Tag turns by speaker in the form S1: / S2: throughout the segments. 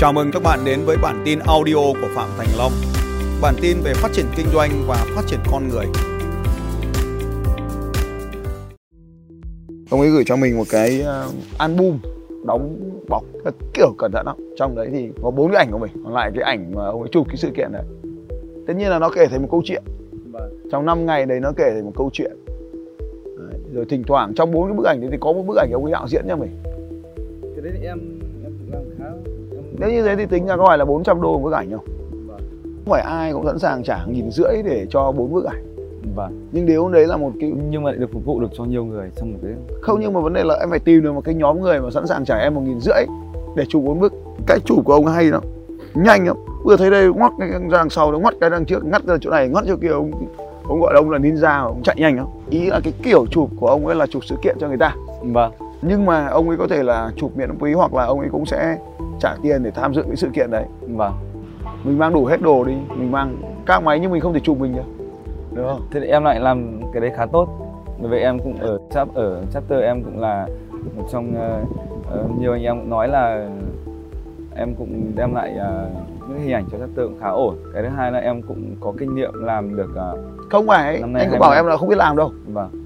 S1: Chào mừng các bạn đến với bản tin audio của Phạm Thành Long. Bản tin về phát triển kinh doanh và phát triển con người. Ông ấy gửi cho mình một cái uh, album đóng bọc rất kiểu cẩn thận lắm. Trong đấy thì có bốn cái ảnh của mình, còn lại cái ảnh mà ông ấy chụp cái sự kiện đấy. Tất nhiên là nó kể thành một câu chuyện. Trong 5 ngày đấy nó kể thành một câu chuyện. Đấy. Rồi thỉnh thoảng trong bốn cái bức ảnh đấy thì có một bức ảnh ông ấy đạo diễn cho mình.
S2: cái đấy thì em
S1: Nếu như thế thì tính ra có phải là 400 đô một bức ảnh không?
S2: Vâng.
S1: Không phải ai cũng sẵn sàng trả nghìn rưỡi để cho bốn bức ảnh.
S2: vâng
S1: Nhưng điều đấy là một cái
S2: nhưng mà lại được phục vụ được cho nhiều người trong một cái
S1: không nhưng mà vấn đề là em phải tìm được một cái nhóm người mà sẵn sàng trả em một nghìn rưỡi để chụp bốn bức. Cách chụp của ông hay lắm, nhanh lắm. Vừa thấy đây ngoắt cái ra đằng sau, nó ngoắt cái đằng trước, ngắt ra chỗ này, ngoắt chỗ kia ông ông gọi là ông là ninja, ông chạy nhanh lắm. Ý là cái kiểu chụp của ông ấy là chụp sự kiện cho người ta.
S2: vâng
S1: Nhưng mà ông ấy có thể là chụp miễn phí hoặc là ông ấy cũng sẽ trả tiền để tham dự cái sự kiện đấy.
S2: vâng.
S1: Mình mang đủ hết đồ đi mình mang các máy nhưng mình không thể chụp mình được. Được không?
S2: Thế thì em lại làm cái đấy khá tốt. Bởi vì em cũng ở chap ở chapter em cũng là một trong ờ, nhiều anh em cũng nói là em cũng đem lại ờ, những hình ảnh cho chapter cũng khá ổn. Cái thứ hai là em cũng có kinh nghiệm làm được ờ,
S1: không phải. anh
S2: hai
S1: bảo em là không biết làm đâu.
S2: Vâng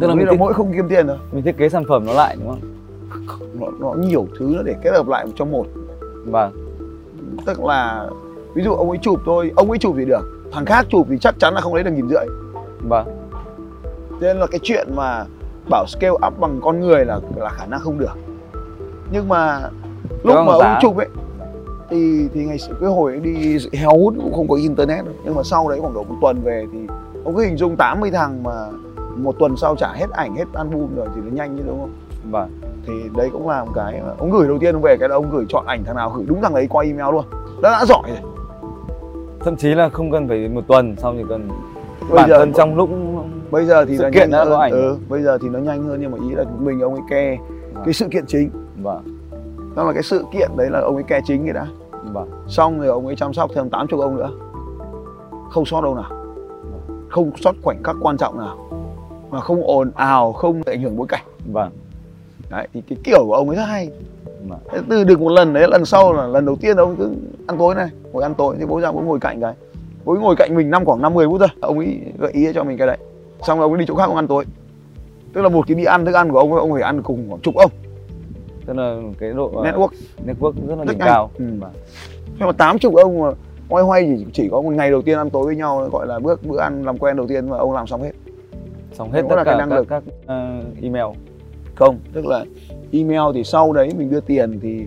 S1: tức
S2: là mình
S1: là
S2: thiết,
S1: mỗi không kiếm tiền thôi
S2: mình thiết kế sản phẩm nó lại đúng không?
S1: Nó, nó nhiều thứ nó để kết hợp lại trong một.
S2: Vâng.
S1: Tức là ví dụ ông ấy chụp thôi ông ấy chụp thì được thằng khác chụp thì chắc chắn là không lấy được nghìn rưỡi.
S2: Vâng.
S1: Thế nên là cái chuyện mà bảo scale up bằng con người là là khả năng không được. Nhưng mà lúc mà ông chụp ấy thì thì ngày cái hồi đi heo hút cũng không có internet đâu. nhưng mà sau đấy khoảng độ một tuần về thì ông cứ hình dung 80 thằng mà một tuần sau trả hết ảnh hết album rồi thì nó nhanh như đúng không?
S2: Vâng.
S1: Thì đấy cũng là một cái ông gửi đầu tiên ông về cái là ông gửi chọn ảnh thằng nào gửi đúng thằng ấy qua email luôn. Đã đã giỏi rồi.
S2: Thậm chí là không cần phải một tuần sau chỉ cần
S1: Bây
S2: bản
S1: giờ-
S2: thân trong lúc
S1: bây giờ thì
S2: Sự kiện đã có ảnh.
S1: Ừ, bây giờ thì nó nhanh hơn nhưng mà ý là mình ông ấy ke cái sự kiện chính.
S2: Vâng.
S1: Đó là cái sự kiện đấy là ông ấy ke chính cái đã.
S2: Vâng.
S1: Xong rồi ông ấy chăm sóc thêm 80 ông nữa. Không sót đâu nào. Không sót khoảnh khắc quan trọng nào mà không ồn ào không ảnh hưởng bối cảnh.
S2: Vâng.
S1: Đấy thì cái kiểu của ông ấy rất hay.
S2: Vâng.
S1: Thế từ được một lần đấy lần sau là lần đầu tiên ông cứ ăn tối này ngồi ăn tối thì bố ra bố ngồi cạnh cái. Bố ngồi cạnh mình năm khoảng năm mười phút thôi ông ấy gợi ý cho mình cái đấy. Xong rồi ông ấy đi chỗ khác ông ăn tối. Tức là một cái đi ăn thức ăn của ông ấy ông phải ăn cùng khoảng chục ông.
S2: Tức là cái độ ờ,
S1: network.
S2: network rất là đỉnh cao.
S1: Ừ.
S2: Vâng.
S1: nhưng mà tám chục ông mà hoay hoay chỉ chỉ có một ngày đầu tiên ăn tối với nhau gọi là bước bữa ăn làm quen đầu tiên mà ông làm xong hết
S2: xong hết tất
S1: là cái
S2: cả
S1: năng
S2: các,
S1: lực.
S2: các ờ, email.
S1: Không. Tức là email thì sau đấy mình đưa tiền thì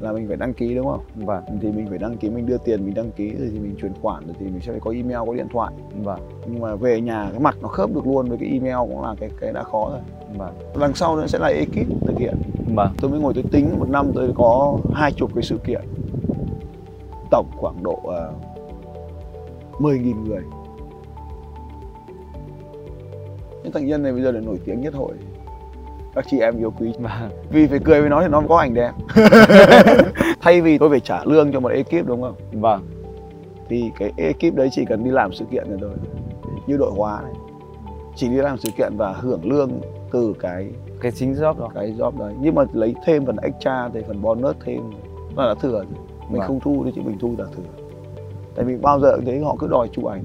S1: là mình phải đăng ký đúng không?
S2: Vâng.
S1: Thì mình phải đăng ký mình đưa tiền mình đăng ký rồi thì mình chuyển khoản rồi thì mình sẽ phải có email có điện thoại.
S2: Vâng.
S1: Nhưng mà về nhà cái mặt nó khớp được luôn với cái email cũng là cái cái đã khó rồi.
S2: Vâng.
S1: Đằng sau nữa sẽ là ekip thực hiện.
S2: Vâng.
S1: Tôi mới ngồi tôi tính một năm tôi có hai chục cái sự kiện. Tổng khoảng độ uh, 10.000 người những thành nhân này bây giờ là nổi tiếng nhất hội. Các chị em yêu quý.
S2: Vâng.
S1: Vì phải cười với nó thì nó có ảnh đẹp. Thay vì tôi phải trả lương cho một ekip đúng không?
S2: Vâng.
S1: Thì cái ekip đấy chỉ cần đi làm sự kiện rồi thôi như đội hóa này. Chỉ đi làm sự kiện và hưởng lương từ cái
S2: cái chính job đó.
S1: cái job đấy. Nhưng mà lấy thêm phần extra thì phần bonus thêm. Là thừa rồi. mình
S2: Vâng.
S1: không thu thì chỉ mình thu là thừa. Tại vì bao giờ cũng thế họ cứ đòi chụp ảnh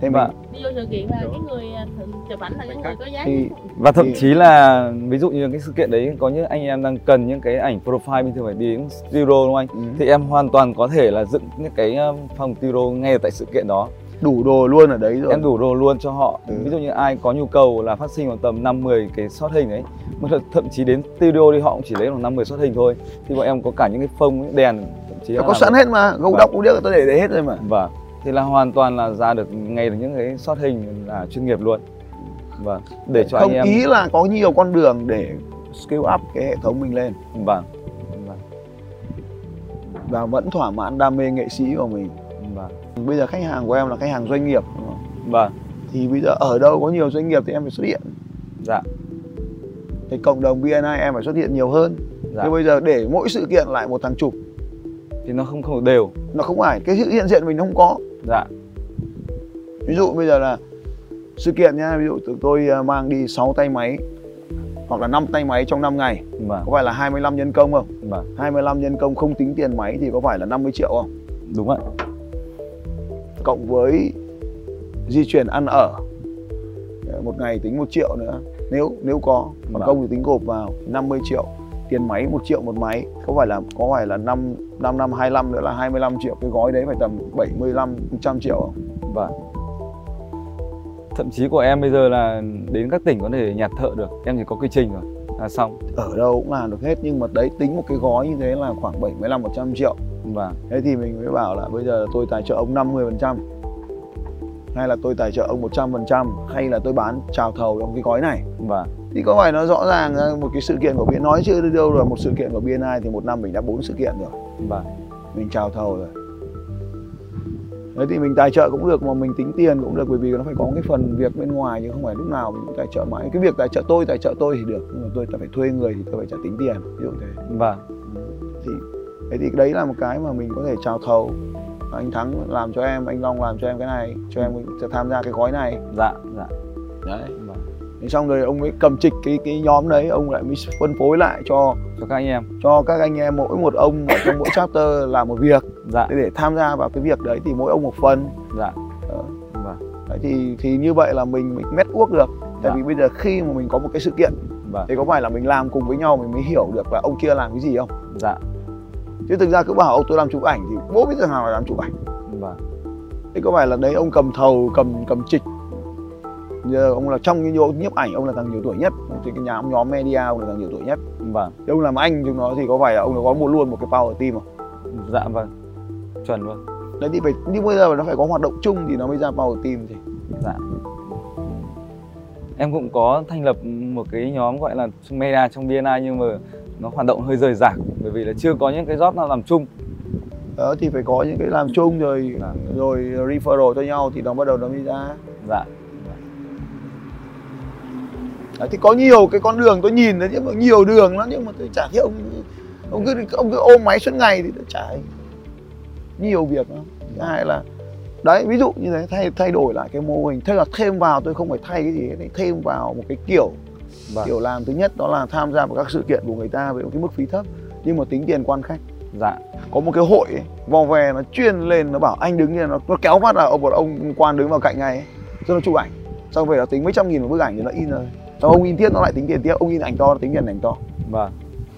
S1: thế mình
S2: Vâng.
S3: đi vô sự kiện là cái người à, chụp ảnh là cái người có giá
S1: thì
S2: và thậm chí là ví dụ như cái sự kiện đấy có những anh em đang cần những cái ảnh profile bình thường phải đi đến studio đúng không anh?
S1: Ừ,
S2: thì em hoàn toàn có thể là dựng những cái ờ, phòng studio ngay tại sự kiện đó.
S1: Đủ đồ luôn ở đấy rồi.
S2: Em đủ đồ luôn cho họ.
S1: Ừ.
S2: ví dụ như ai có nhu cầu là phát sinh khoảng tầm 5 10 cái shot hình đấy mà th- thậm chí đến studio đi họ cũng chỉ lấy khoảng 5 10 shot hình thôi. Thì bọn em có cả những cái phông đèn thậm chí là
S1: có sẵn hết mà gấu
S2: Vâng.
S1: đốc cũng biết tôi để đấy hết rồi mà.
S2: Vâng thì là hoàn toàn là ra được ngay được những cái shot hình là chuyên nghiệp luôn. Vâng để cho
S1: không
S2: anh em
S1: ý là có nhiều con đường để scale up cái hệ thống mình lên.
S2: Vâng. Vâng.
S1: Và vẫn thỏa mãn đam mê nghệ sĩ của mình.
S2: Vâng.
S1: Bây giờ khách hàng của em là khách hàng doanh nghiệp đúng không?
S2: vâng.
S1: Thì bây giờ ở đâu có nhiều doanh nghiệp thì em phải xuất hiện.
S2: Dạ.
S1: Thì cộng đồng BNI em phải xuất hiện nhiều hơn.
S2: Dạ.
S1: Thế bây giờ để mỗi sự kiện lại một thằng chụp
S2: thì nó không không đều.
S1: nó không phải. Cái sự hiện diện mình nó không có
S2: dạ.
S1: Ví dụ bây giờ là sự kiện nha ví dụ tụi tôi à, mang đi 6 tay máy hoặc là 5 tay máy trong 5 ngày.
S2: Vâng.
S1: Có phải là 25 nhân công không?
S2: Vâng.
S1: 25 nhân công không tính tiền máy thì có phải là 50 triệu không?
S2: Đúng ạ.
S1: Cộng với di chuyển ăn ở một ngày tính một triệu nữa. Nếu nếu có còn
S2: Vâng.
S1: công thì tính gộp vào 50 triệu tiền máy một triệu một máy có phải là có phải là 5 5 năm 25 nữa là 25 triệu cái gói đấy phải tầm 75 100 triệu không?
S2: vâng. Thậm chí của em bây giờ là đến các tỉnh có thể nhặt thợ được em chỉ có quy trình rồi là xong.
S1: Ở đâu cũng làm được hết nhưng mà đấy tính một cái gói như thế là khoảng 75 100 triệu.
S2: Vâng.
S1: Thế thì mình mới bảo là bây giờ tôi tài trợ ông 50 phần trăm hay là tôi tài trợ ông 100 phần trăm hay là tôi bán chào thầu trong cái gói này.
S2: Vâng
S1: thì có phải nó rõ ràng là một cái sự kiện của BNI nói chưa đi đâu rồi một sự kiện của BNI thì một năm mình đã bốn sự kiện rồi.
S2: Vâng.
S1: Mình chào thầu rồi. Đấy thì mình tài trợ cũng được mà mình tính tiền cũng được bởi vì nó phải có cái phần việc bên ngoài chứ không phải lúc nào mình cũng tài trợ mãi. Cái việc tài trợ tôi tài trợ tôi thì được nhưng mà tôi phải thuê người thì tôi phải trả tính tiền ví dụ thế.
S2: Vâng.
S1: Thì thế thì đấy là một cái mà mình có thể chào thầu. Anh Thắng làm cho em anh Long làm cho em cái này cho em sẽ tham gia cái gói này.
S2: Dạ dạ.
S1: Đấy xong rồi ông mới cầm trịch cái cái nhóm đấy ông lại mới phân phối lại cho
S2: cho các anh em.
S1: cho các anh em mỗi một ông ở trong mỗi chapter làm một việc.
S2: Dạ.
S1: Để, để tham gia vào cái việc đấy thì mỗi ông một phần.
S2: Dạ.
S1: Ờ.
S2: vâng.
S1: Đấy thì thì như vậy là mình mình mét quốc được. Tại
S2: Dạ.
S1: vì bây giờ khi mà mình có một cái sự kiện
S2: vâng.
S1: thì có phải là mình làm cùng với nhau mình mới hiểu được là ông kia làm cái gì không?
S2: Dạ.
S1: Chứ thực ra cứ bảo ông tôi làm chụp ảnh thì bố biết rằng nào là làm chụp ảnh.
S2: Vâng.
S1: Thế có phải là đấy ông cầm thầu cầm cầm trịch giờ ông là trong cái nhóm nhiếp ảnh ông là thằng nhiều tuổi nhất. Thì cái nhóm nhóm media ông là thằng nhiều tuổi nhất.
S2: Vâng.
S1: Thì ông làm anh chúng nó thì có phải là ông có mua luôn một cái power team không?
S2: Dạ vâng. Chuẩn luôn.
S1: Đấy thì phải nhưng bây giờ nó phải có hoạt động chung thì nó mới ra power team thì.
S2: Dạ. Em cũng có thành lập một cái nhóm gọi là media trong BNI nhưng mà nó hoạt động hơi rời rạc bởi vì là chưa có những cái job nào làm chung.
S1: Đó thì phải có những cái làm chung rồi
S2: Dạ.
S1: rồi referral cho nhau thì nó bắt đầu nó mới ra.
S2: Dạ
S1: Đấy, thì có nhiều cái con đường tôi nhìn thấy nhưng mà nhiều đường lắm nhưng mà tôi chả thấy ông ông cứ ông cứ ôm máy suốt ngày thì chả nhiều việc lắm. Thứ hai là đấy ví dụ như thế thay thay đổi lại cái mô hình. Thay là thêm vào tôi không phải thay cái gì hết thêm vào một cái kiểu
S2: vâng.
S1: kiểu làm. Thứ nhất đó là tham gia vào các sự kiện của người ta với một cái mức phí thấp nhưng mà tính tiền quan khách.
S2: Dạ.
S1: Có một cái hội ấy, vo ve nó chuyên lên nó bảo anh đứng lên nó, nó kéo phát là ông một ông quan đứng vào cạnh ngay ấy, rồi nó chụp ảnh. Xong về nó tính mấy trăm nghìn một bức ảnh thì nó in rồi xong ông in tiếp nó lại tính tiền tiếp ông in ảnh to nó tính tiền ảnh to.
S2: Vâng.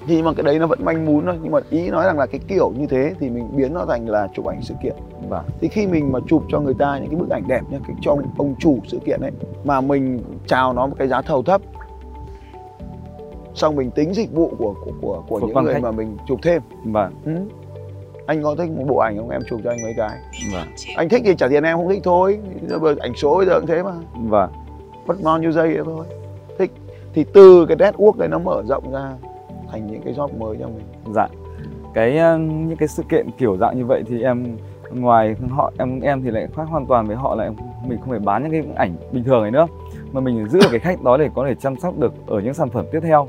S1: Thì mà cái đấy nó vẫn manh mún thôi nhưng mà ý nói rằng là cái kiểu như thế thì mình biến nó thành là chụp ảnh sự kiện.
S2: Vâng.
S1: Thì khi mình mà chụp cho người ta những cái bức ảnh đẹp nhá cái cho ông chủ sự kiện ấy mà mình chào nó một cái giá thầu thấp xong mình tính dịch vụ của của của, của
S2: Của
S1: những người
S2: khách.
S1: mà mình chụp thêm.
S2: Vâng.
S1: Ừ. anh có thích một bộ ảnh không? Em chụp cho anh mấy cái.
S2: Vâng.
S1: Anh thích thì trả tiền em không thích thôi. Bây giờ ảnh số bây giờ cũng thế mà.
S2: Vâng.
S1: Mất bao nhiêu giây nữa thôi thì từ cái network đấy nó mở rộng ra thành những cái job mới cho mình.
S2: Dạ. Cái ờ, những cái sự kiện kiểu dạng như vậy thì em, ngoài họ, em em thì lại khác hoàn toàn với họ là mình không phải bán những cái ảnh bình thường này nữa. Mà mình giữ được cái khách đó để có thể chăm sóc được ở những sản phẩm tiếp theo.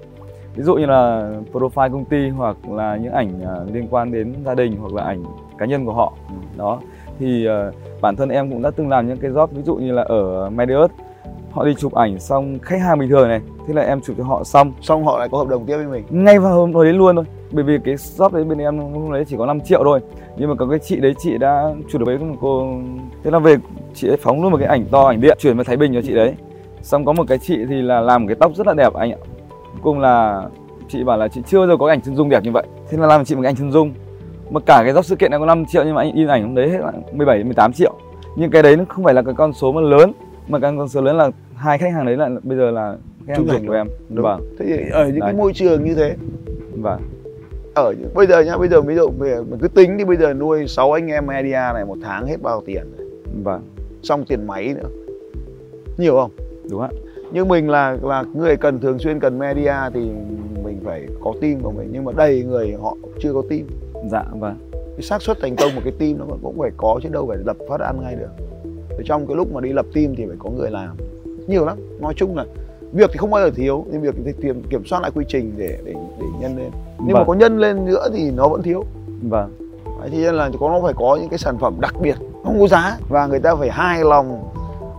S2: Ví dụ như là profile công ty hoặc là những ảnh ờ, liên quan đến gia đình hoặc là ảnh cá nhân của họ. Đó. Thì ờ, bản thân em cũng đã từng làm những cái job ví dụ như là ở Medius họ đi chụp ảnh xong khách hàng bình thường này thế là em chụp cho họ xong.
S1: Xong họ lại có hợp đồng tiếp với mình.
S2: Ngay vào hôm đến luôn thôi. Bởi vì cái job đấy bên em hôm đấy chỉ có 5 triệu thôi. Nhưng mà có cái chị đấy chị đã chụp được với cô thế là về chị ấy phóng luôn một cái ảnh to ảnh điện chuyển vào Thái Bình cho chị đấy. Xong có một cái chị thì là làm một cái tóc rất là đẹp anh ạ. Cùng là chị bảo là chị chưa bao giờ có ảnh chân dung đẹp như vậy. Thế là làm cho chị một cái ảnh chân dung. Mà cả cái job sự kiện này có 5 triệu nhưng mà anh in ảnh hôm đấy hết là 17 18 triệu. Nhưng cái đấy nó không phải là cái con số mà lớn. Mà cái con số lớn là hai khách hàng đấy là bây giờ là
S1: Trung thành
S2: dùng của em.
S1: Đúng.
S2: vâng.
S1: Thế thì ở những cái
S2: Đấy.
S1: môi trường như thế.
S2: Vâng.
S1: Ở bây giờ nhá bây giờ ví dụ bây giờ mình cứ tính đi bây giờ nuôi 6 anh em media này một tháng hết bao tiền rồi.
S2: vâng.
S1: Xong tiền máy nữa. Nhiều không?
S2: Đúng ạ.
S1: Nhưng mình là là người cần thường xuyên cần media thì mình phải có team của mình. Nhưng mà đầy người họ chưa có team.
S2: Dạ vâng.
S1: Cái xác suất thành công một cái team nó cũng- cũng phải có chứ đâu phải lập phát ăn ngay được. Ở trong cái lúc mà đi lập team thì phải có người làm. Nhiều lắm. Nói chung là việc thì không bao giờ thiếu nhưng việc thì kiểm, kiểm soát lại quy trình để để để nhân lên. Nhưng mà
S2: Vâng.
S1: có nhân lên nữa thì nó vẫn thiếu.
S2: Vâng.
S1: Đấy, thì nên là có nó phải có những cái sản phẩm đặc biệt không có giá và người ta phải hài lòng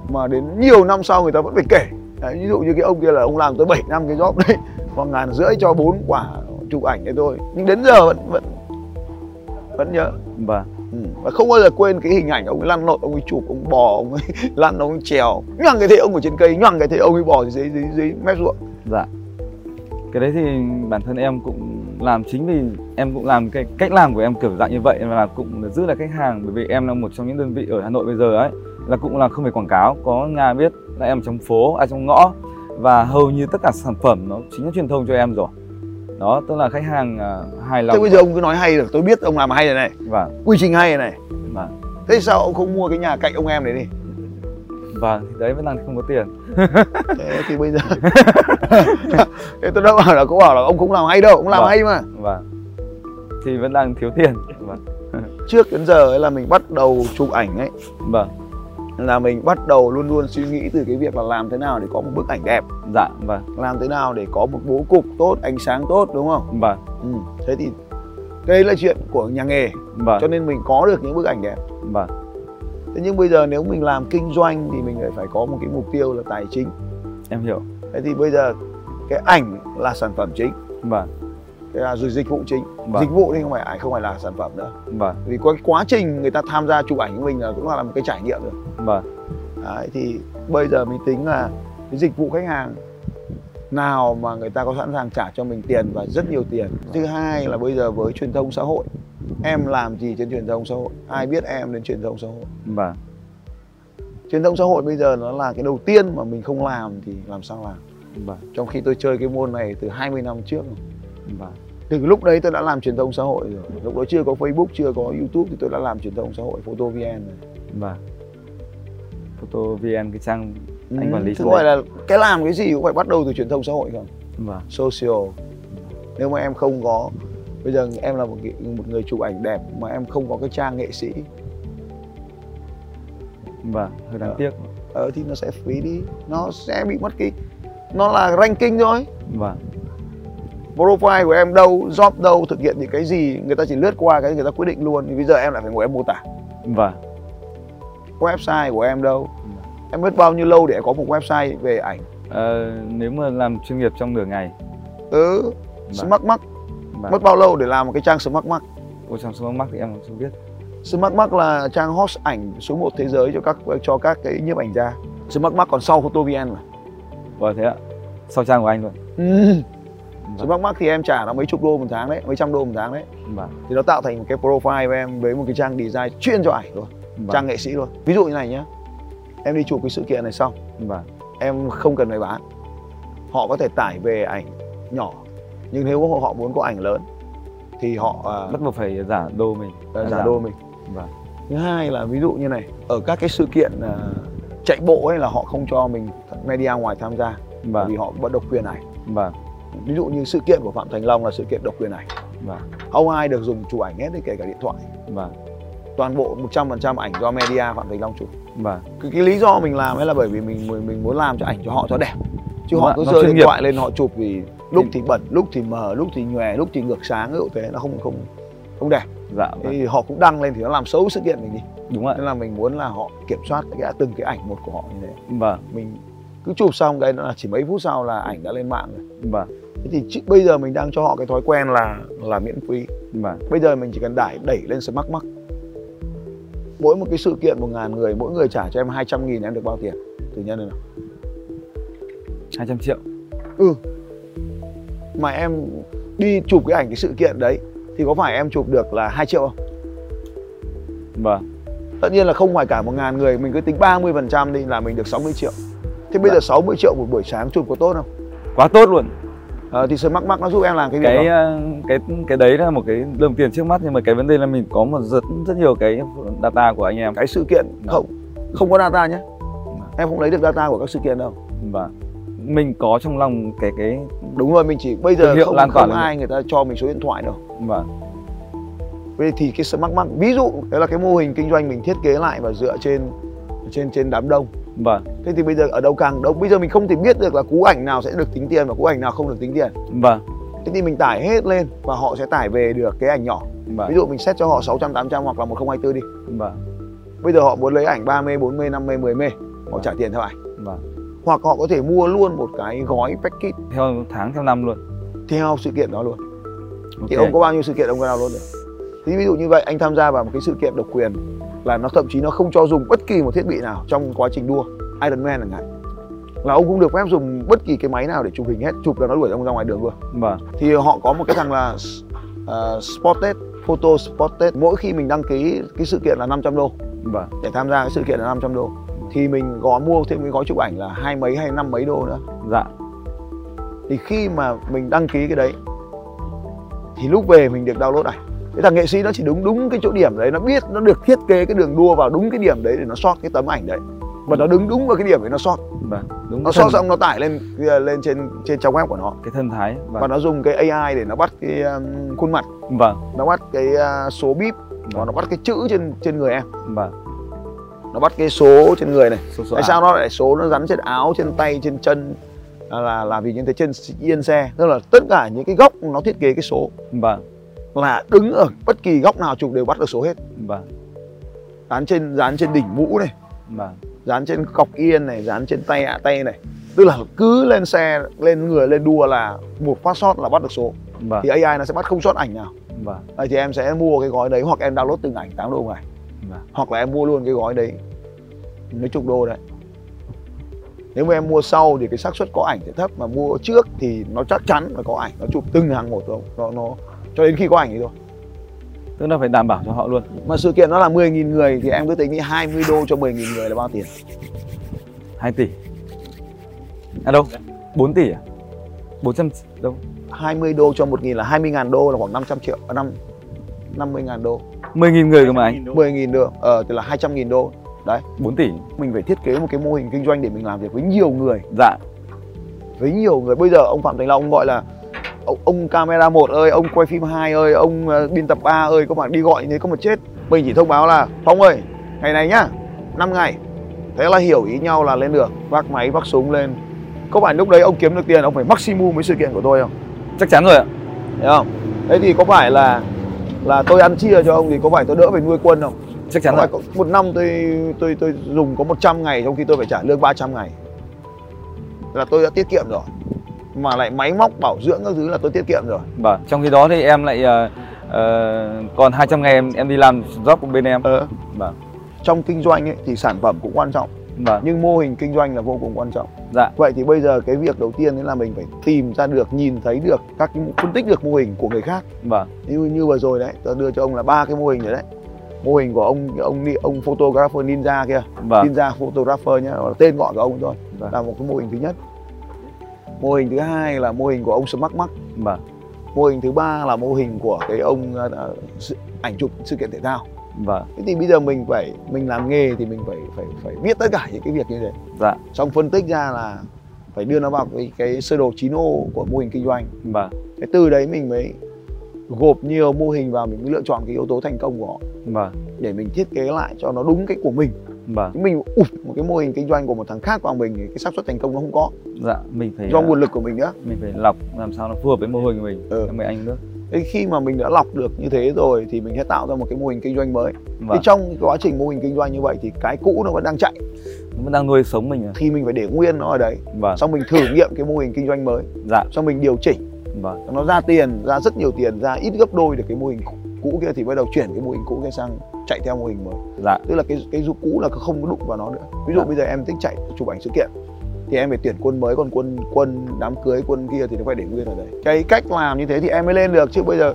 S1: mà đến nhiều năm sau người ta vẫn phải kể. Đấy, ví dụ như cái ông kia là ông làm tới 7 năm cái job đấy khoảng ngàn rưỡi cho bốn quả chụp ảnh đấy thôi. Nhưng đến giờ vẫn vẫn vẫn nhớ.
S2: Vâng
S1: ừ. và không bao giờ quên cái hình ảnh ông ấy lăn lộn, ông ấy chụp, ông ấy bò, ông ấy lăn, ông ấy trèo. Nhoằng cái thế ông ở trên cây, nhoằng cái thế ông ấy bò dưới dưới dưới mép ruộng.
S2: Dạ. Cái đấy thì bản thân em cũng làm chính vì em cũng làm cái cách làm của em kiểu dạng như vậy là cũng giữ lại khách hàng. Bởi vì em là một trong những đơn vị ở Hà Nội bây giờ ấy, là cũng là không phải quảng cáo, có nhà biết là em trong phố à trong ngõ. Và hầu như tất cả sản phẩm nó chính là truyền thông cho em rồi đó tức là khách hàng uh, hài lòng
S1: thế bây giờ ông cứ nói hay được tôi biết ông làm hay rồi này.
S2: Vâng.
S1: Quy trình hay rồi này.
S2: Vâng.
S1: Thế sao ông không mua cái nhà cạnh ông em này đi?
S2: Vâng thì đấy vẫn đang không có tiền.
S1: Thế thì bây giờ thế tôi đâu bảo là cũng bảo là ông không làm hay đâu ông làm
S2: Vâng.
S1: hay mà.
S2: Vâng. Thì vẫn đang thiếu tiền. Vâng.
S1: Trước đến giờ ấy là mình bắt đầu chụp ảnh ấy.
S2: Vâng
S1: là mình bắt đầu luôn luôn suy nghĩ từ cái việc là làm thế nào để có một bức ảnh đẹp.
S2: Dạ vâng.
S1: Làm thế nào để có một bố cục tốt ánh sáng tốt đúng không?
S2: Vâng.
S1: Ừ. thế thì đây là chuyện của nhà nghề
S2: vâng.
S1: cho nên mình có được những bức ảnh đẹp.
S2: Vâng.
S1: Thế nhưng bây giờ nếu mình làm kinh doanh thì mình lại phải có một cái mục tiêu là tài chính.
S2: Em hiểu.
S1: Thế thì bây giờ cái ảnh là sản phẩm chính.
S2: Vâng.
S1: Cái là rồi dịch vụ chính.
S2: Vâng.
S1: dịch vụ thì không phải ảnh không phải là sản phẩm nữa.
S2: Vâng.
S1: Vì có cái quá trình người ta tham gia chụp ảnh của mình là cũng là một cái trải nghiệm rồi
S2: vâng.
S1: Đấy, thì bây giờ mình tính là cái dịch vụ khách hàng nào mà người ta có sẵn sàng trả cho mình tiền và rất nhiều tiền. Thứ hai là bây giờ với truyền thông xã hội em làm gì trên truyền thông xã hội? Ai biết em đến truyền thông xã hội?
S2: Vâng.
S1: Truyền thông xã hội bây giờ nó là cái đầu tiên mà mình không làm thì làm sao làm?
S2: Vâng.
S1: Trong khi tôi chơi cái môn này từ 20 năm trước rồi.
S2: vâng.
S1: Từ lúc đấy tôi đã làm truyền thông xã hội rồi. Lúc đó chưa có Facebook chưa có YouTube thì tôi đã làm truyền thông xã hội photo vn rồi
S2: vâng photo vn cái trang anh quản lý
S1: Ừ, Thế gọi là cái làm cái gì cũng phải bắt đầu từ truyền thông xã hội không
S2: vâng.
S1: Social. Nếu mà em không có bây giờ em là một một người chụp ảnh đẹp mà em không có cái trang nghệ sĩ.
S2: Vâng hơi đáng
S1: Ờ.
S2: tiếc.
S1: Ờ, thì nó sẽ phí đi. Nó sẽ bị mất cái nó là ranking thôi.
S2: Vâng.
S1: Profile của em đâu job đâu thực hiện những cái gì người ta chỉ lướt qua cái người ta quyết định luôn. Thì bây giờ em lại phải ngồi em mô tả.
S2: Vâng
S1: website của em đâu? Em mất bao nhiêu lâu để có một website về ảnh?
S2: Ờ, nếu mà làm chuyên nghiệp trong nửa ngày.
S1: Ừ
S2: Vâng.
S1: smart mark
S2: vâng.
S1: mất bao lâu để làm một cái trang smart mark
S2: Ôi trong số mắc thì em không biết.
S1: Smart mark là trang host ảnh số 1 thế giới cho các cho các cái nhiếp ảnh gia. Smart mark còn sau photo vn mà.
S2: Vâng thế ạ. Sau trang của anh luôn.
S1: Ừ.
S2: vâng.
S1: smart mark thì em trả nó mấy chục đô một tháng đấy mấy trăm đô một tháng đấy.
S2: Vâng.
S1: Thì nó tạo thành một cái profile của em với một cái trang design chuyên cho ảnh luôn
S2: vâng.
S1: trang nghệ sĩ luôn. Ví dụ như này nhá. Em đi chụp cái sự kiện này xong.
S2: Vâng.
S1: Em không cần phải bán. Họ có thể tải về ảnh nhỏ. Nhưng nếu họ muốn có ảnh lớn thì họ à,
S2: bắt buộc phải giả đô mình.
S1: À,
S2: À,
S1: giả đô mình.
S2: Vâng.
S1: Thứ hai là ví dụ như này ở các cái sự kiện à, chạy bộ ấy là họ không cho mình media ngoài tham gia. Bởi
S2: vâng.
S1: vì họ vẫn độc quyền ảnh.
S2: Vâng.
S1: Ví dụ như sự kiện của phạm thành long là sự kiện độc quyền ảnh.
S2: Vâng.
S1: Không ai được dùng chụp ảnh hết kể cả điện thoại.
S2: Vâng
S1: toàn bộ 100% ảnh do media phạm thành long chụp
S2: vâng.
S1: Cái, cái lý do mình làm ấy là bởi vì mình mình, mình muốn làm cho ảnh cho họ cho đẹp. Chứ
S2: Đúng
S1: họ
S2: ạ,
S1: cứ
S2: chuyên
S1: điện
S2: nghiệp.
S1: thoại lên họ chụp thì lúc
S2: Thì-
S1: bẩn lúc thì mờ lúc thì nhòe lúc thì ngược sáng dụ thế nó không không không đẹp.
S2: Dạ vâng.
S1: thì họ cũng đăng lên thì nó làm xấu sự kiện mình đi.
S2: Đúng ạ.
S1: Nên là mình muốn là họ kiểm soát cái từng cái ảnh một của họ như thế.
S2: Vâng.
S1: Mình cứ chụp xong cái là chỉ mấy phút sau là ảnh đã lên mạng rồi.
S2: Vâng.
S1: Thế thì chứ, bây giờ mình đang cho họ cái thói quen là là miễn phí.
S2: Vâng.
S1: Bây giờ mình chỉ cần đẩy đẩy lên smart mark mỗi một cái sự kiện một ngàn người mỗi người trả cho em 200 nghìn em được bao tiền? Thử nhân nào?
S2: 200 triệu.
S1: Ừ. Mà em đi chụp cái ảnh cái sự kiện đấy thì có phải em chụp được là 2 triệu không?
S2: Vâng.
S1: Tất nhiên là không phải cả một ngàn người mình cứ tính 30 phần trăm đi là mình được 60 triệu. Thế bây
S2: Dạ.
S1: giờ 60 triệu một buổi sáng chụp có tốt không?
S2: Quá tốt luôn
S1: ờ, thì smart mark nó giúp em làm cái việc
S2: cái
S1: đó.
S2: ờ, cái cái đấy là một cái đồng tiền trước mắt nhưng mà cái vấn đề là mình có một rất rất nhiều cái data của anh em.
S1: Cái sự kiện
S2: Dạ.
S1: không không có data nhé. Em không lấy được data của các sự kiện đâu.
S2: Và mình có trong lòng cái cái
S1: đúng rồi mình chỉ bây giờ không,
S2: lan
S1: không ai người ta cho mình số điện thoại đâu.
S2: Và
S1: Vậy thì cái smart mark ví dụ đấy là cái mô hình kinh doanh mình thiết kế lại và dựa trên trên trên đám đông
S2: và
S1: thế thì bây giờ ở đâu càng đâu bây giờ mình không thể biết được là cú ảnh nào sẽ được tính tiền và cú ảnh nào không được tính tiền.
S2: Và
S1: thế thì mình tải hết lên và họ sẽ tải về được cái ảnh nhỏ.
S2: Và
S1: ví dụ mình set cho họ 600 800 hoặc là 1024 đi.
S2: Và
S1: bây giờ họ muốn lấy ảnh 3 mê 4 mê 5 mê 10 mê họ trả tiền theo ảnh.
S2: Và
S1: hoặc họ có thể mua luôn một cái gói package
S2: theo tháng theo năm luôn.
S1: Theo sự kiện đó luôn. Thì
S2: Ok.
S1: ông có bao nhiêu sự kiện ông có download được thì ví dụ như vậy anh tham gia vào một cái sự kiện độc quyền là nó thậm chí nó không cho dùng bất kỳ một thiết bị nào trong quá trình đua. Ironman chẳng hạn là ông cũng được phép dùng bất kỳ cái máy nào để chụp hình hết chụp là nó đuổi ông ra ngoài đường luôn.
S2: Vâng.
S1: Thì họ có một cái thằng là uh, Spotted Photo Spotted. Mỗi khi mình đăng ký cái sự kiện là 500 đô.
S2: Vâng.
S1: Để tham gia cái sự kiện là 500 đô. Thì mình có mua thêm cái gói chụp ảnh là hai mấy hay năm mấy đô nữa.
S2: Dạ.
S1: Thì khi mà mình đăng ký cái đấy thì lúc về mình được download ảnh cái thằng nghệ sĩ nó chỉ đúng đúng cái chỗ điểm đấy nó biết nó được thiết kế cái đường đua vào đúng cái điểm đấy để nó sót cái tấm ảnh đấy. Và nó đứng đúng vào cái điểm đấy nó sót
S2: vâng đúng
S1: nó
S2: cái
S1: sót xong nó tải lên lên trên trên trang web của nó.
S2: Cái thân thái
S1: và
S2: vâng
S1: nó dùng cái AI để nó bắt cái um, khuôn mặt.
S2: Vâng.
S1: Nó bắt cái uh, số bip và nó bắt cái chữ trên trên người em.
S2: Vâng.
S1: Nó bắt cái số trên người này.
S2: Số số
S1: tại sao nó lại số nó gắn trên áo trên tay trên chân? Là là, vì như thế trên yên xe. Tức là tất cả những cái góc nó thiết kế cái số.
S2: Vâng
S1: là đứng ở bất kỳ góc nào chụp đều bắt được số hết.
S2: Vâng.
S1: Dán trên dán trên đỉnh mũ này.
S2: Vâng.
S1: Dán trên cọc yên này dán trên tay ạ tay này. Tức là cứ lên xe lên người lên đua là một phát shot là bắt được số.
S2: Vâng.
S1: Thì AI nó sẽ bắt không sót ảnh nào.
S2: Vâng.
S1: Đấy, thì em sẽ mua cái gói đấy hoặc em download từng ảnh 8 đô một ngày
S2: vâng.
S1: Hoặc là em mua luôn cái gói đấy. Mấy chục đô đấy. Nếu mà em mua sau thì cái xác suất có ảnh sẽ thấp mà mua trước thì nó chắc chắn là có ảnh nó chụp từng hàng một rồi nó, nó cho đến khi có ảnh thì thôi.
S2: Tức là phải đảm bảo cho họ luôn.
S1: Mà sự kiện nó là 10.000 người thì em cứ tính đi 20 đô cho 10.000 người là bao tiền?
S2: 2 tỷ. À đâu? 4 tỷ à? 400 đâu?
S1: 20 đô cho 1.000 là 20.000 đô là khoảng 500 triệu à, năm 50.000 đô.
S2: 10.000 người cơ mà anh.
S1: 10.000 đô. ờ thì là 200.000 đô. Đấy.
S2: 4 tỷ.
S1: Mình phải thiết kế một cái mô hình kinh doanh để mình làm việc với nhiều người.
S2: Dạ.
S1: Với nhiều người. Bây giờ ông Phạm Thành Long ông gọi là ông, ông camera 1 ơi ông quay phim 2 ơi ông uh, biên tập 3 ơi có mà đi gọi như thế có mà chết. Mình chỉ thông báo là Phong ơi ngày này nhá 5 ngày. Thế là hiểu ý nhau là lên đường vác máy vác súng lên. Có phải lúc đấy ông kiếm được tiền ông phải maximum với sự kiện của tôi không?
S2: Chắc chắn rồi ạ.
S1: Hiểu không? Thế thì có phải là là tôi ăn chia cho ông thì có phải tôi đỡ phải nuôi quân không?
S2: Chắc chắn
S1: có
S2: rồi
S1: một năm tôi tôi tôi dùng có 100 ngày trong khi tôi phải trả lương 300 ngày? Là tôi đã tiết kiệm rồi mà lại máy móc bảo dưỡng các thứ là tôi tiết kiệm rồi.
S2: Vâng trong khi đó thì em lại ờ, ờ, còn 200 ngày em em đi làm job của bên em.
S1: Ờ.
S2: vâng.
S1: Trong kinh doanh ấy, thì sản phẩm cũng quan trọng.
S2: Vâng.
S1: Nhưng mô hình kinh doanh là vô cùng quan trọng.
S2: Dạ.
S1: Vậy thì bây giờ cái việc đầu tiên đấy là mình phải tìm ra được nhìn thấy được các cái phân tích được mô hình của người khác.
S2: Vâng.
S1: Như như vừa rồi đấy tôi đưa cho ông là ba cái mô hình rồi đấy. Mô hình của ông ông ông photographer ninja kia.
S2: Vâng.
S1: Ninja photographer nhá tên gọi của ông thôi.
S2: Vâng.
S1: Là một cái mô hình thứ nhất mô hình thứ hai là mô hình của ông Smart Mark
S2: vâng.
S1: Mô hình thứ ba là mô hình của cái ông ờ, sự, ảnh chụp sự kiện thể thao.
S2: Vâng.
S1: Thế thì bây giờ mình phải mình làm nghề thì mình phải phải phải biết tất cả những cái việc như thế.
S2: Dạ.
S1: Xong phân tích ra là phải đưa nó vào cái, cái sơ đồ chín ô của mô hình kinh doanh.
S2: Vâng.
S1: Thế từ đấy mình mới gộp nhiều mô hình vào mình mới lựa chọn cái yếu tố thành công của họ.
S2: Vâng.
S1: Để mình thiết kế lại cho nó đúng cái của mình
S2: vâng.
S1: Mình ụp một cái mô hình kinh doanh của một thằng khác vào mình thì cái xác suất thành công nó không có.
S2: Dạ mình phải
S1: do
S2: ờ,
S1: nguồn lực của mình nữa.
S2: mình phải lọc làm sao nó phù hợp với mô hình của mình
S1: Ừ.
S2: mời anh nước
S1: Thế khi mà mình đã lọc được như thế rồi thì mình sẽ tạo ra một cái mô hình kinh doanh mới. Thì
S2: vâng.
S1: trong cái quá trình mô hình kinh doanh như vậy thì cái cũ nó vẫn đang chạy.
S2: Nó vẫn đang nuôi sống mình à?
S1: thì mình phải để nguyên nó ở đấy.
S2: vâng.
S1: Xong mình thử nghiệm cái mô hình kinh doanh mới,
S2: dạ.
S1: Xong mình điều chỉnh.
S2: Vâng.
S1: Nó ra tiền, ra rất nhiều tiền, ra ít gấp đôi được cái mô hình cũ- cũ kia thì bắt đầu chuyển cái mô hình cũ kia sang chạy theo mô hình mới.
S2: dạ.
S1: Tức là cái cái du cũ là không có đụng vào nó nữa. Ví dụ
S2: Dạ.
S1: bây giờ em thích chạy chụp ảnh sự kiện thì em phải tuyển quân mới còn quân quân đám cưới quân kia thì nó phải để nguyên ở đấy. Cái cách làm như thế thì em mới lên được chứ bây giờ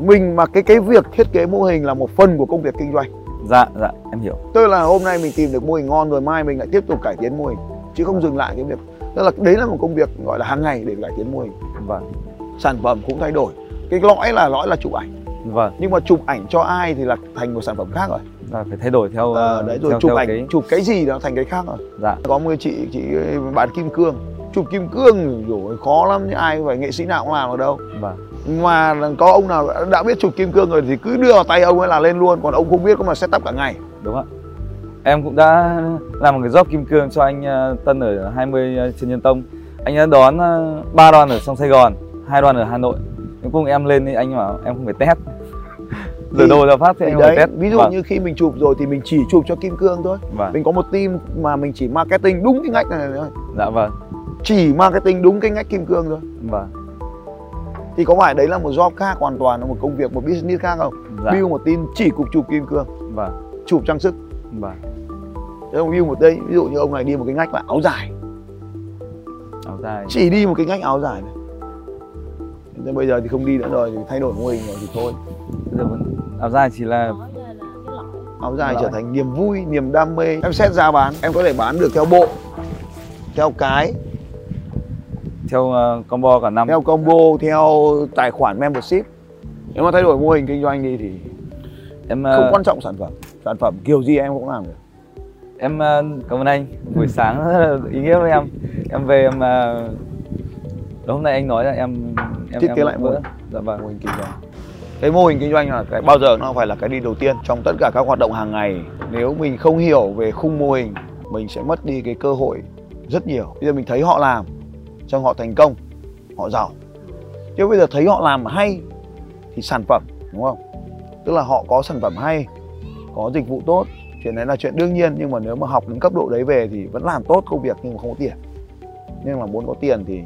S1: mình mà cái cái việc thiết kế mô hình là một phần của công việc kinh doanh.
S2: Dạ dạ em hiểu.
S1: Tức là hôm nay mình tìm được mô hình ngon rồi mai mình lại tiếp tục cải tiến mô hình chứ không dừng lại cái việc. Tức là đấy là một công việc gọi là hàng ngày để cải tiến mô hình.
S2: Vâng.
S1: Sản phẩm cũng thay đổi. Cái lõi là lõi là chụp ảnh
S2: vâng.
S1: Nhưng mà chụp ảnh cho ai thì là thành một sản phẩm khác rồi.
S2: Là phải thay đổi theo
S1: Ờ, đấy rồi
S2: theo,
S1: chụp
S2: theo
S1: ảnh
S2: cái
S1: chụp cái gì nó thành cái khác rồi.
S2: Dạ.
S1: Có một chị chị bán kim cương. Chụp kim cương rồi khó lắm chứ ai phải nghệ sĩ nào cũng làm được đâu.
S2: Vâng.
S1: Mà có ông nào đã- biết chụp kim cương rồi thì cứ đưa vào tay ông ấy là lên luôn còn ông không biết có mà setup cả ngày.
S2: Đúng ạ. Em cũng đã làm một cái job kim cương cho anh ờ, Tân ở 20 trên nhân tông. Anh đã đón ba đoàn ở sông Sài Gòn hai đoàn ở Hà Nội cuối cùng em lên thì anh bảo em không phải test. Rồi đồ ra phát thì anh
S1: đấy
S2: test.
S1: ví dụ
S2: vâng.
S1: như khi mình chụp rồi thì mình chỉ chụp cho kim cương thôi.
S2: Vâng.
S1: mình có một team mà mình chỉ marketing đúng cái ngách này thôi.
S2: Dạ vâng.
S1: Chỉ marketing đúng cái ngách kim cương thôi.
S2: Vâng.
S1: Thì có phải đấy là một job khác hoàn toàn là một công việc một business khác không?
S2: Dạ.
S1: Build một team chỉ cục chụp kim cương.
S2: Vâng.
S1: Chụp trang sức.
S2: Vâng.
S1: Thế ông build một đây ví dụ như ông này đi một cái ngách là áo dài.
S2: Áo dài.
S1: Chỉ đi một cái ngách áo dài này Thế bây giờ thì không đi nữa rồi thì thay đổi mô hình rồi thì thôi.
S2: Bây giờ vẫn áo dài chỉ là
S3: ra
S1: áo dài trở thành niềm vui niềm đam mê. Em xét giá bán em có thể bán được theo bộ theo cái.
S2: Theo ờ, combo cả năm.
S1: Theo combo theo tài khoản membership. Nếu mà thay đổi mô hình kinh doanh đi thì
S2: em
S1: không
S2: ờ,
S1: quan trọng sản phẩm. Sản phẩm kiểu gì em cũng làm được.
S2: em ờ, cảm ơn anh. Buổi sáng rất là ý nghĩa với em. Em về em ờ, hôm nay anh nói là em em
S1: Thiết kế lại mô
S2: dạ vâng
S1: mô hình kinh doanh. Cái mô hình kinh doanh là cái bao giờ nó phải là cái đi đầu tiên trong tất cả các hoạt động hàng ngày. Nếu mình không hiểu về khung mô hình mình sẽ mất đi cái cơ hội rất nhiều. Bây giờ mình thấy họ làm xong họ thành công họ giàu. Chứ bây giờ thấy họ làm hay thì sản phẩm đúng không? Tức là họ có sản phẩm hay có dịch vụ tốt. Chuyện đấy là chuyện đương nhiên nhưng mà nếu mà học đến cấp độ đấy về thì vẫn làm tốt công việc nhưng mà không có tiền. Nhưng mà muốn có tiền thì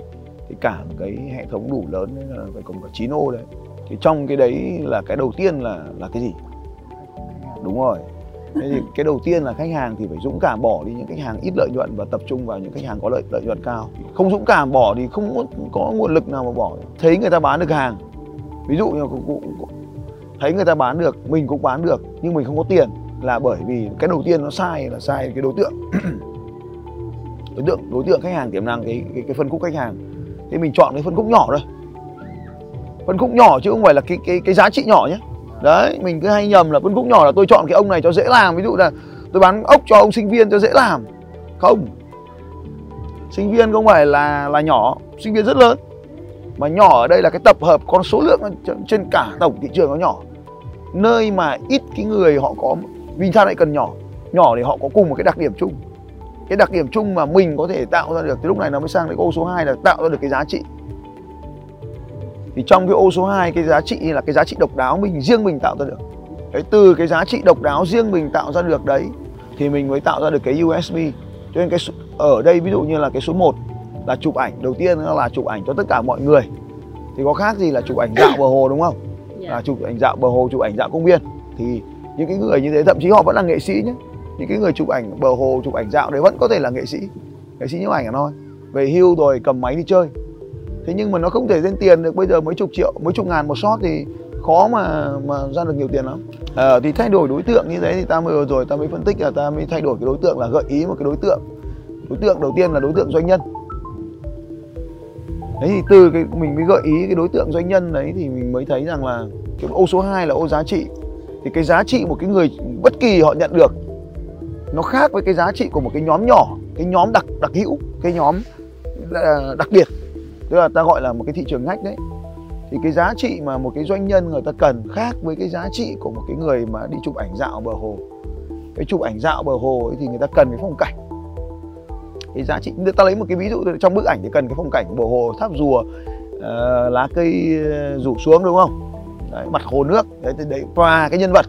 S1: thì cả một cái hệ thống đủ lớn đấy là phải cùng cả chín ô đấy. Thì trong cái đấy là cái đầu tiên là là cái gì? Đúng rồi. Thế thì cái đầu tiên là khách hàng thì phải dũng cảm bỏ đi những khách hàng ít lợi nhuận và tập trung vào những khách hàng có lợi lợi nhuận cao. Không dũng cảm bỏ thì không có, có nguồn lực nào mà bỏ. Thấy người ta bán được hàng. Ví dụ như cũng, cũng, cũng, thấy người ta bán được mình cũng bán được nhưng mình không có tiền là bởi vì cái đầu tiên nó sai là sai cái đối tượng. Đối tượng đối tượng khách hàng tiềm năng cái cái, cái phân khúc khách hàng thì mình chọn cái phân khúc nhỏ thôi. Phân khúc nhỏ chứ không phải là cái cái cái giá trị nhỏ nhé. Đấy, mình cứ hay nhầm là phân khúc nhỏ là tôi chọn cái ông này cho dễ làm. Ví dụ là tôi bán ốc cho ông sinh viên cho dễ làm. Không. Sinh viên không phải là là nhỏ, sinh viên rất lớn. Mà nhỏ ở đây là cái tập hợp con số lượng trên- trên cả tổng thị trường nó nhỏ. Nơi mà ít cái người họ có, vì sao lại cần nhỏ? Nhỏ để họ có cùng một cái đặc điểm chung cái đặc điểm chung mà mình có thể tạo ra được thì lúc này nó mới sang đến ô số 2 là tạo ra được cái giá trị. Thì trong cái ô số 2 cái giá trị là cái giá trị độc đáo mình riêng mình tạo ra được. Đấy từ cái giá trị độc đáo riêng mình tạo ra được đấy thì mình mới tạo ra được cái USB cho nên cái ở đây ví dụ như là cái số 1 là chụp ảnh đầu tiên nó là chụp ảnh cho tất cả mọi người. Thì có khác gì là chụp ảnh dạo bờ hồ đúng không?
S3: Dạ.
S1: là chụp ảnh dạo bờ hồ chụp ảnh dạo công viên. Thì những cái người như thế thậm chí họ vẫn là nghệ sĩ nhé những cái người chụp ảnh bờ hồ chụp ảnh dạo đấy vẫn có thể là nghệ sĩ nghệ sĩ nhiếp ảnh thôi về hưu rồi cầm máy đi chơi. Thế nhưng mà nó không thể lên tiền được bây giờ mấy chục triệu mấy chục ngàn một shot thì khó mà mà ra được nhiều tiền lắm. À, thì thay đổi đối tượng như thế thì ta mới rồi ta mới phân tích là ta mới thay đổi cái đối tượng là gợi ý một cái đối tượng. Đối tượng đầu tiên là đối tượng doanh nhân. Đấy thì từ cái mình mới gợi ý cái đối tượng doanh nhân đấy thì mình mới thấy rằng là cái ô số 2 là ô giá trị. Thì cái giá trị một cái người bất kỳ họ nhận được nó khác với cái giá trị của một cái nhóm nhỏ cái nhóm đặc đặc hữu cái nhóm ờ, đặc biệt. Tức là ta gọi là một cái thị trường ngách đấy. Thì cái giá trị mà một cái doanh nhân người ta cần khác với cái giá trị của một cái người mà đi chụp ảnh dạo bờ hồ. Cái chụp ảnh dạo bờ hồ ấy thì người ta cần cái phong cảnh. Cái giá trị ta lấy một cái ví dụ trong bức ảnh thì cần cái phong cảnh bờ hồ tháp rùa uh, lá cây ờ, rủ xuống đúng không? Đấy, mặt hồ nước. Đấy, đấy và cái nhân vật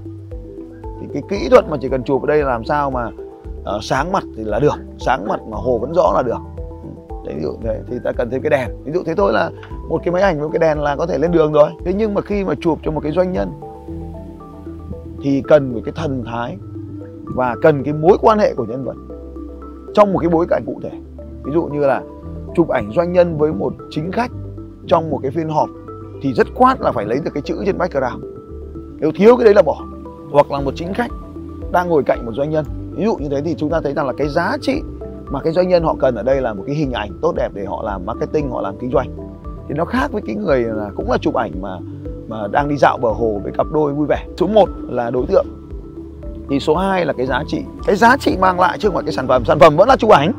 S1: thì cái kỹ thuật mà chỉ cần chụp ở đây là làm sao mà uh, sáng mặt thì là được sáng mặt mà hồ vẫn rõ là được. Ừ, đấy ví dụ thế thì ta cần thêm cái đèn. Ví dụ thế thôi là một cái máy ảnh với cái đèn là có thể lên đường rồi. Thế nhưng mà khi mà chụp cho một cái doanh nhân thì cần một cái thần thái và cần cái mối quan hệ của nhân vật trong một cái bối cảnh cụ thể. Ví dụ như là chụp ảnh doanh nhân với một chính khách trong một cái phiên họp thì rất quát là phải lấy được cái chữ trên background. Nếu thiếu cái đấy là bỏ hoặc là một chính khách đang ngồi cạnh một doanh nhân. Ví dụ như thế thì chúng ta thấy rằng là cái giá trị mà cái doanh nhân họ cần ở đây là một cái hình ảnh tốt đẹp để họ làm marketing, họ làm kinh doanh. Thì nó khác với cái người là cũng là chụp ảnh mà mà đang đi dạo bờ hồ với cặp đôi vui vẻ. Số 1 là đối tượng. Thì số 2 là cái giá trị. Cái giá trị mang lại chứ không phải cái sản phẩm. Sản phẩm vẫn là chụp ảnh,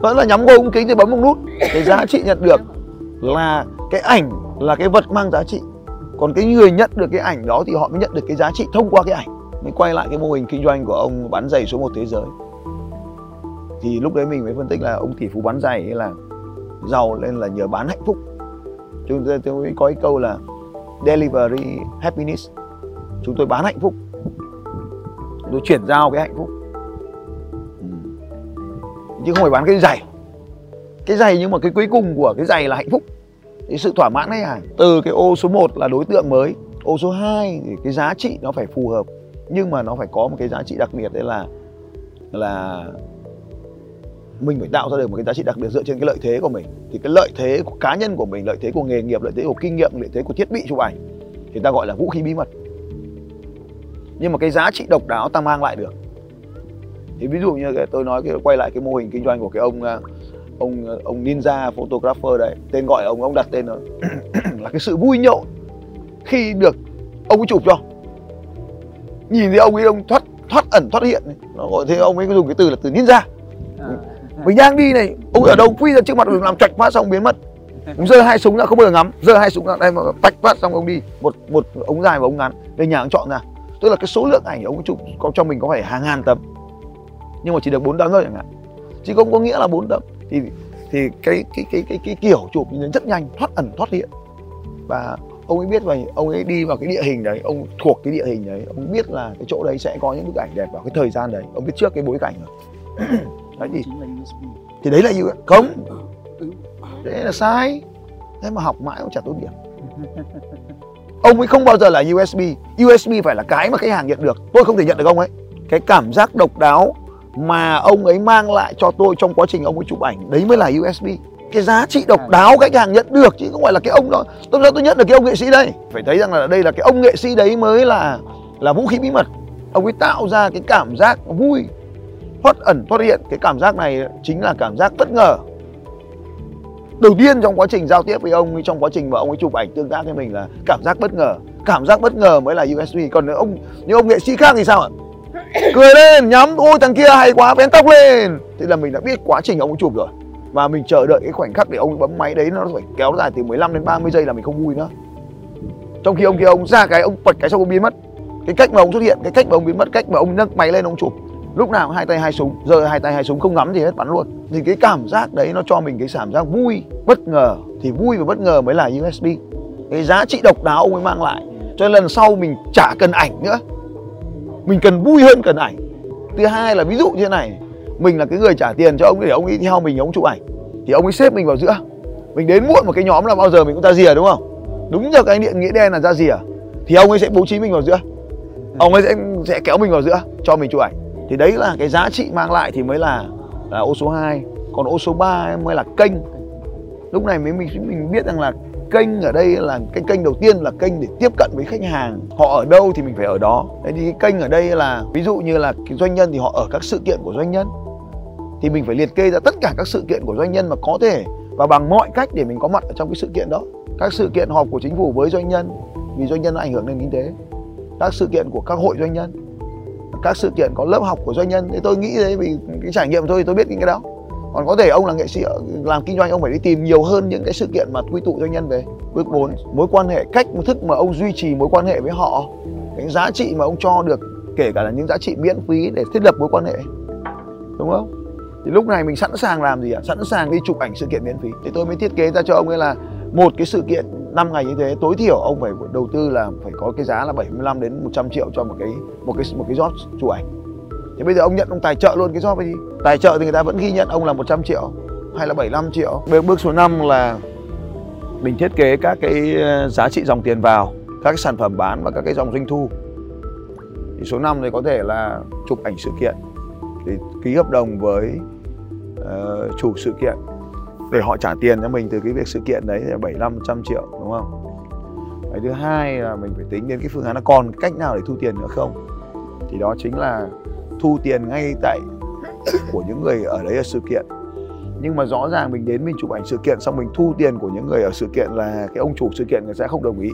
S1: vẫn là nhắm vô ống kính thì bấm một nút. Cái giá trị nhận được là cái ảnh, là cái vật mang giá trị còn cái người nhận được cái ảnh đó thì họ mới nhận được cái giá trị thông qua cái ảnh, mới quay lại cái mô hình kinh doanh của ông bán giày số 1 thế giới. Thì lúc đấy mình mới phân tích là ông tỷ phú bán giày ấy là giàu lên là nhờ bán hạnh phúc. Chúng tôi tôi mới có cái câu là delivery happiness. Chúng tôi bán hạnh phúc. Chúng tôi chuyển giao cái hạnh phúc. Ừ. Chứ không phải bán cái giày. Cái giày nhưng mà cái cuối cùng của cái giày là hạnh phúc cái sự thỏa mãn khách hàng từ cái ô số 1 là đối tượng mới, ô số 2 thì cái giá trị nó phải phù hợp. Nhưng mà nó phải có một cái giá trị đặc biệt, đấy là là mình phải tạo ra được một cái giá trị đặc biệt dựa trên cái lợi thế của mình. Thì cái lợi thế của cá nhân của mình, lợi thế của nghề nghiệp, lợi thế của kinh nghiệm, lợi thế của thiết bị chụp ảnh thì ta gọi là vũ khí bí mật. Nhưng mà cái giá trị độc đáo ta mang lại được. Thì ví dụ như cái, tôi nói cái, quay lại cái mô hình kinh doanh của cái ông ông ông ninja photographer đấy tên gọi ông ông đặt tên là, là cái sự vui nhộn khi được ông ấy chụp cho. Nhìn thấy ông ấy ông thoát thoát ẩn thoát hiện nó gọi thế ông ấy dùng cái từ là từ ninja. À. mình đang đi này ông ấy ở đâu? Quy ra trước mặt làm chạch phát xong biến mất. Ông giơ hai súng ra không bao giờ ngắm. Giơ hai súng ra đây mà tách phát xong ông đi. Một một ống dài và ống ngắn. Về nhà ông chọn ra. Tức là cái số lượng ảnh ông chụp có cho mình có phải hàng ngàn tấm. Nhưng mà chỉ được bốn tấm thôi chẳng hạn. Chứ không có nghĩa là bốn tấm thì thì cái cái cái cái cái kiểu chụp nó rất nhanh thoát ẩn thoát hiện. Và ông ấy biết và ông ấy đi vào cái địa hình đấy ông thuộc cái địa hình đấy ông biết là cái chỗ đấy sẽ có những bức ảnh đẹp vào cái thời gian đấy. Ông biết trước cái bối cảnh rồi. Đấy thì thì đấy là gì không. Đấy là sai. Thế mà học mãi cũng chả tốt điểm ông ấy không bao giờ là USB USB phải là cái mà khách hàng nhận được. Tôi không thể nhận được ông ấy. Cái cảm giác độc đáo mà ông ấy mang lại cho tôi trong quá trình ông ấy chụp ảnh, đấy mới là USB cái giá trị độc đáo khách hàng nhận được chứ không phải là cái ông đó. Tôi sao tôi nhận được cái ông nghệ sĩ đây. Phải thấy rằng là đây là cái ông nghệ sĩ đấy mới là là vũ khí bí mật. Ông ấy tạo ra cái cảm giác vui, thoát ẩn, thoát hiện. Cái cảm giác này chính là cảm giác bất ngờ. Đầu tiên trong quá trình giao tiếp với ông trong quá trình mà ông ấy chụp ảnh tương tác với mình là cảm giác bất ngờ. Cảm giác bất ngờ mới là USB còn nếu ông như ông nghệ sĩ khác thì sao ạ? Cười lên, nhắm ôi, thằng kia hay quá vén tóc lên. Thế là mình đã biết quá trình ông ấy chụp rồi. Và mình chờ đợi cái khoảnh khắc để ông bấm máy đấy, nó phải kéo dài từ 15 đến 30 giây là mình không vui nữa. Trong khi ông kia, ông ra cái, ông bật cái xong ông biến mất. Cái cách mà ông xuất hiện, cái cách mà ông biến mất, cách mà ông nâng máy lên, ông chụp. Lúc nào hai tay hai súng, giờ hai tay hai súng không ngắm gì hết, bắn luôn. Thì cái cảm giác đấy nó cho mình cái cảm giác vui, bất ngờ. Thì vui và bất ngờ mới là USB cái giá trị độc đáo ông ấy mang lại. Cho nên lần sau mình chả cần ảnh nữa mình cần vui hơn cần ảnh. Thứ hai là ví dụ như thế này, mình là cái người trả tiền cho ông để ông ấy theo mình, ông chụp ảnh, thì ông ấy xếp mình vào giữa. Mình đến muộn một cái nhóm là bao giờ mình cũng ra rìa, đúng không? Đúng giờ cái điện, nghĩa đen là ra rìa, thì ông ấy sẽ bố trí mình vào giữa. Ông ấy sẽ sẽ kéo mình vào giữa cho mình chụp ảnh. Thì đấy là cái giá trị mang lại thì mới là là ô số 2 còn ô số 3 mới là kênh. Lúc này mới mình mình biết rằng là kênh ở đây là, cái kênh đầu tiên là kênh để tiếp cận với khách hàng. Họ ở đâu thì mình phải ở đó. Đấy thì cái kênh ở đây là, ví dụ như là cái doanh nhân thì họ ở các sự kiện của doanh nhân. Thì mình phải liệt kê ra tất cả các sự kiện của doanh nhân mà có thể, và bằng mọi cách để mình có mặt ở trong cái sự kiện đó. Các sự kiện họp của chính phủ với doanh nhân, vì doanh nhân nó ảnh hưởng đến kinh tế. Các sự kiện của các hội doanh nhân, các sự kiện có lớp học của doanh nhân. Thì tôi nghĩ đấy vì cái trải nghiệm thôi thì tôi biết những cái đó còn có thể ông là nghệ sĩ, làm kinh doanh, ông phải đi tìm nhiều hơn những cái sự kiện mà quy tụ doanh nhân về. Bước 4 mối quan hệ, cách thức mà ông duy trì mối quan hệ với họ. Cái giá trị mà ông cho được, kể cả là những giá trị miễn phí để thiết lập mối quan hệ. Đúng không? Thì lúc này mình sẵn sàng làm gì ạ? Sẵn sàng đi chụp ảnh sự kiện miễn phí. Thì tôi mới thiết kế ra cho ông ấy là một cái sự kiện 5 ngày như thế, tối thiểu ông phải đầu tư là phải có cái giá là 75 đến 100 triệu cho một cái một cái một cái job chụp ảnh thì bây giờ ông nhận ông tài trợ luôn cái job ấy đi tài trợ thì người ta vẫn ghi nhận ông là 100 triệu hay là 75 triệu bước, bước số 5 là mình thiết kế các cái ờ, giá trị dòng tiền vào các cái sản phẩm bán và các cái dòng doanh thu thì số 5 thì có thể là chụp ảnh sự kiện thì ký hợp đồng với uh, chủ sự kiện để họ trả tiền cho mình từ cái việc sự kiện đấy là 75 100 triệu đúng không? Cái thứ hai là mình phải tính đến cái phương án là còn cách nào để thu tiền nữa không? Thì đó chính là thu tiền ngay tại của những người ở đấy ở sự kiện. Nhưng mà rõ ràng mình đến mình chụp ảnh sự kiện xong mình thu tiền của những người ở sự kiện là cái ông chủ sự kiện người sẽ không đồng ý.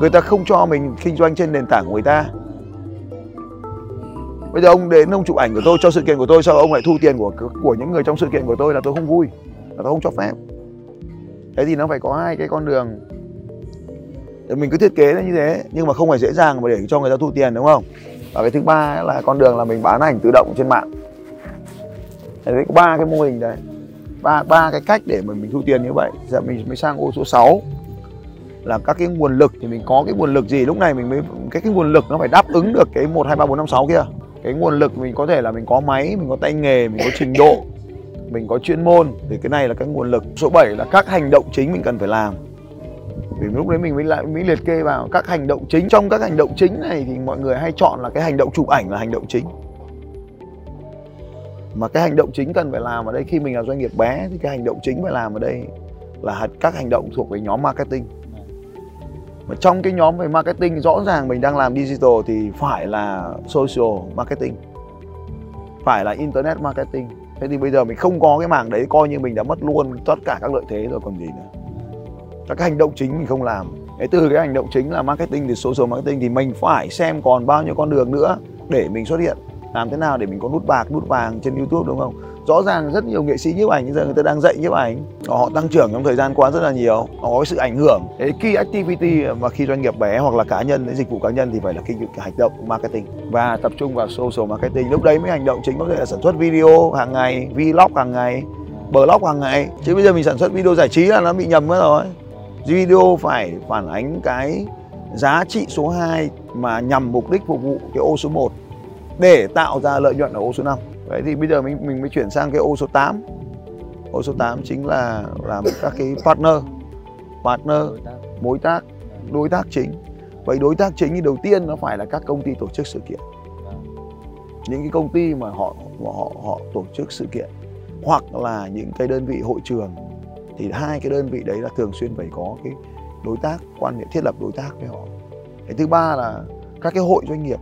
S1: Người ta không cho mình kinh doanh trên nền tảng của người ta. Bây giờ ông đến ông chụp ảnh của tôi cho sự kiện của tôi sao ông lại thu tiền của của những người trong sự kiện của tôi là tôi không vui là tôi không cho phép. Thế thì nó phải có hai cái con đường. Mình cứ thiết kế nó như thế nhưng mà không phải dễ dàng mà để cho người ta thu tiền đúng không và cái thứ ba là con đường là mình bán ảnh tự động trên mạng. Đấy có ba cái mô hình đấy. Ba ba cái cách để mà mình thu tiền như vậy. Giờ mình mới sang ô số 6 là các cái nguồn lực thì mình có cái nguồn lực gì? Lúc này mình mới, cái cái nguồn lực nó phải đáp ứng được cái một, hai, ba, bốn, năm, sáu kia. Cái nguồn lực mình có thể là mình có máy, mình có tay nghề, mình có trình độ, mình có chuyên môn. Thì cái này là cái nguồn lực. Số 7 là các hành động chính mình cần phải làm vì lúc đấy mình mới lại, mới liệt kê vào các hành động chính. Trong các hành động chính này thì mọi người hay chọn là cái hành động chụp ảnh là hành động chính. Mà cái hành động chính cần phải làm ở đây, khi mình là doanh nghiệp bé thì cái hành động chính phải làm ở đây là các hành động thuộc về nhóm marketing. Mà trong cái nhóm về marketing, rõ ràng mình đang làm digital thì phải là social marketing. Phải là internet marketing. Thế thì bây giờ mình không có cái mảng đấy, coi như mình đã mất luôn tất cả các lợi thế rồi, còn gì nữa các hành động chính mình không làm. Đấy, từ cái hành động chính là marketing thì social marketing thì mình phải xem còn bao nhiêu con đường nữa để mình xuất hiện. Làm thế nào để mình có nút bạc nút vàng trên youtube đúng không? Rõ ràng rất nhiều nghệ sĩ nhiếp ảnh bây giờ người ta đang dạy nhiếp ảnh. Họ tăng trưởng trong thời gian qua rất là nhiều. Họ có sự ảnh hưởng. Cái key activity mà khi doanh nghiệp bé hoặc là cá nhân dịch vụ cá nhân thì phải là cái hành động marketing. Và tập trung vào social marketing. Lúc đấy mới hành động chính có thể là sản xuất video hàng ngày vlog hàng ngày blog hàng ngày. Chứ bây giờ mình sản xuất video giải trí là nó bị nhầm mất rồi video phải phản ánh cái giá trị số 2 mà nhằm mục đích phục vụ cái ô số 1 để tạo ra lợi nhuận ở ô số 5 Vậy thì bây giờ mình mình mới chuyển sang cái ô số 8 Ô số 8 chính là làm các cái partner Partner, đối tác. mối tác, đối tác chính. Vậy đối tác chính thì đầu tiên nó phải là các công ty tổ chức sự kiện. Những cái công ty mà họ họ họ tổ chức sự kiện Hoặc là những cái đơn vị hội trường thì hai cái đơn vị đấy là thường xuyên phải có cái đối tác, quan hệ thiết lập đối tác với họ. Cái thứ ba là các cái hội doanh nghiệp.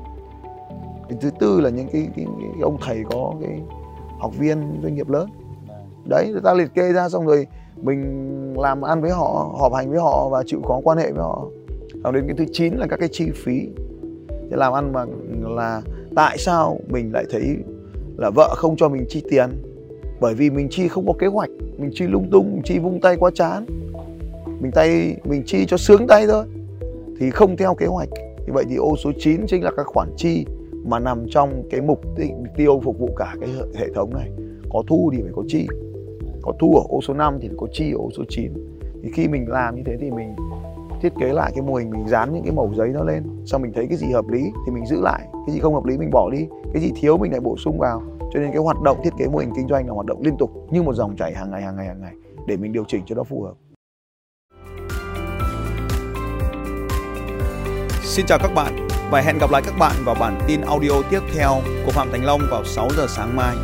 S1: Cái thứ tư là những cái, cái, cái ông thầy có cái học viên doanh nghiệp lớn. Đấy người ta liệt kê ra xong rồi mình làm ăn với họ họp hành với họ và chịu có quan hệ với họ. Còn đến cái thứ chín là các cái chi phí. Để làm ăn mà là tại sao mình lại thấy là vợ không cho mình chi tiền? Bởi vì mình chi không có kế hoạch. Mình chi lung tung, mình chi vung tay quá chán. Mình tay, mình chi cho sướng tay thôi. Thì không theo kế hoạch. Như vậy thì ô số 9 chính là các khoản chi mà nằm trong cái mục tiêu phục vụ cả cái hệ thống này. Có thu thì phải có chi. Có thu ở ô số 5 thì phải có chi ở ô số 9 thì khi mình làm như thế thì mình thiết kế lại cái mô hình, mình dán những cái mẩu giấy nó lên. Xong mình thấy cái gì hợp lý thì mình giữ lại. Cái gì không hợp lý mình bỏ đi. Cái gì thiếu mình lại bổ sung vào cho nên cái hoạt động thiết kế mô hình kinh doanh là hoạt động liên tục, như một dòng chảy hàng ngày hàng ngày hàng ngày, để mình điều chỉnh cho nó phù hợp
S4: Xin chào các bạn và hẹn gặp lại các bạn vào bản tin audio tiếp theo của Phạm Thành Long vào 6 giờ sáng mai.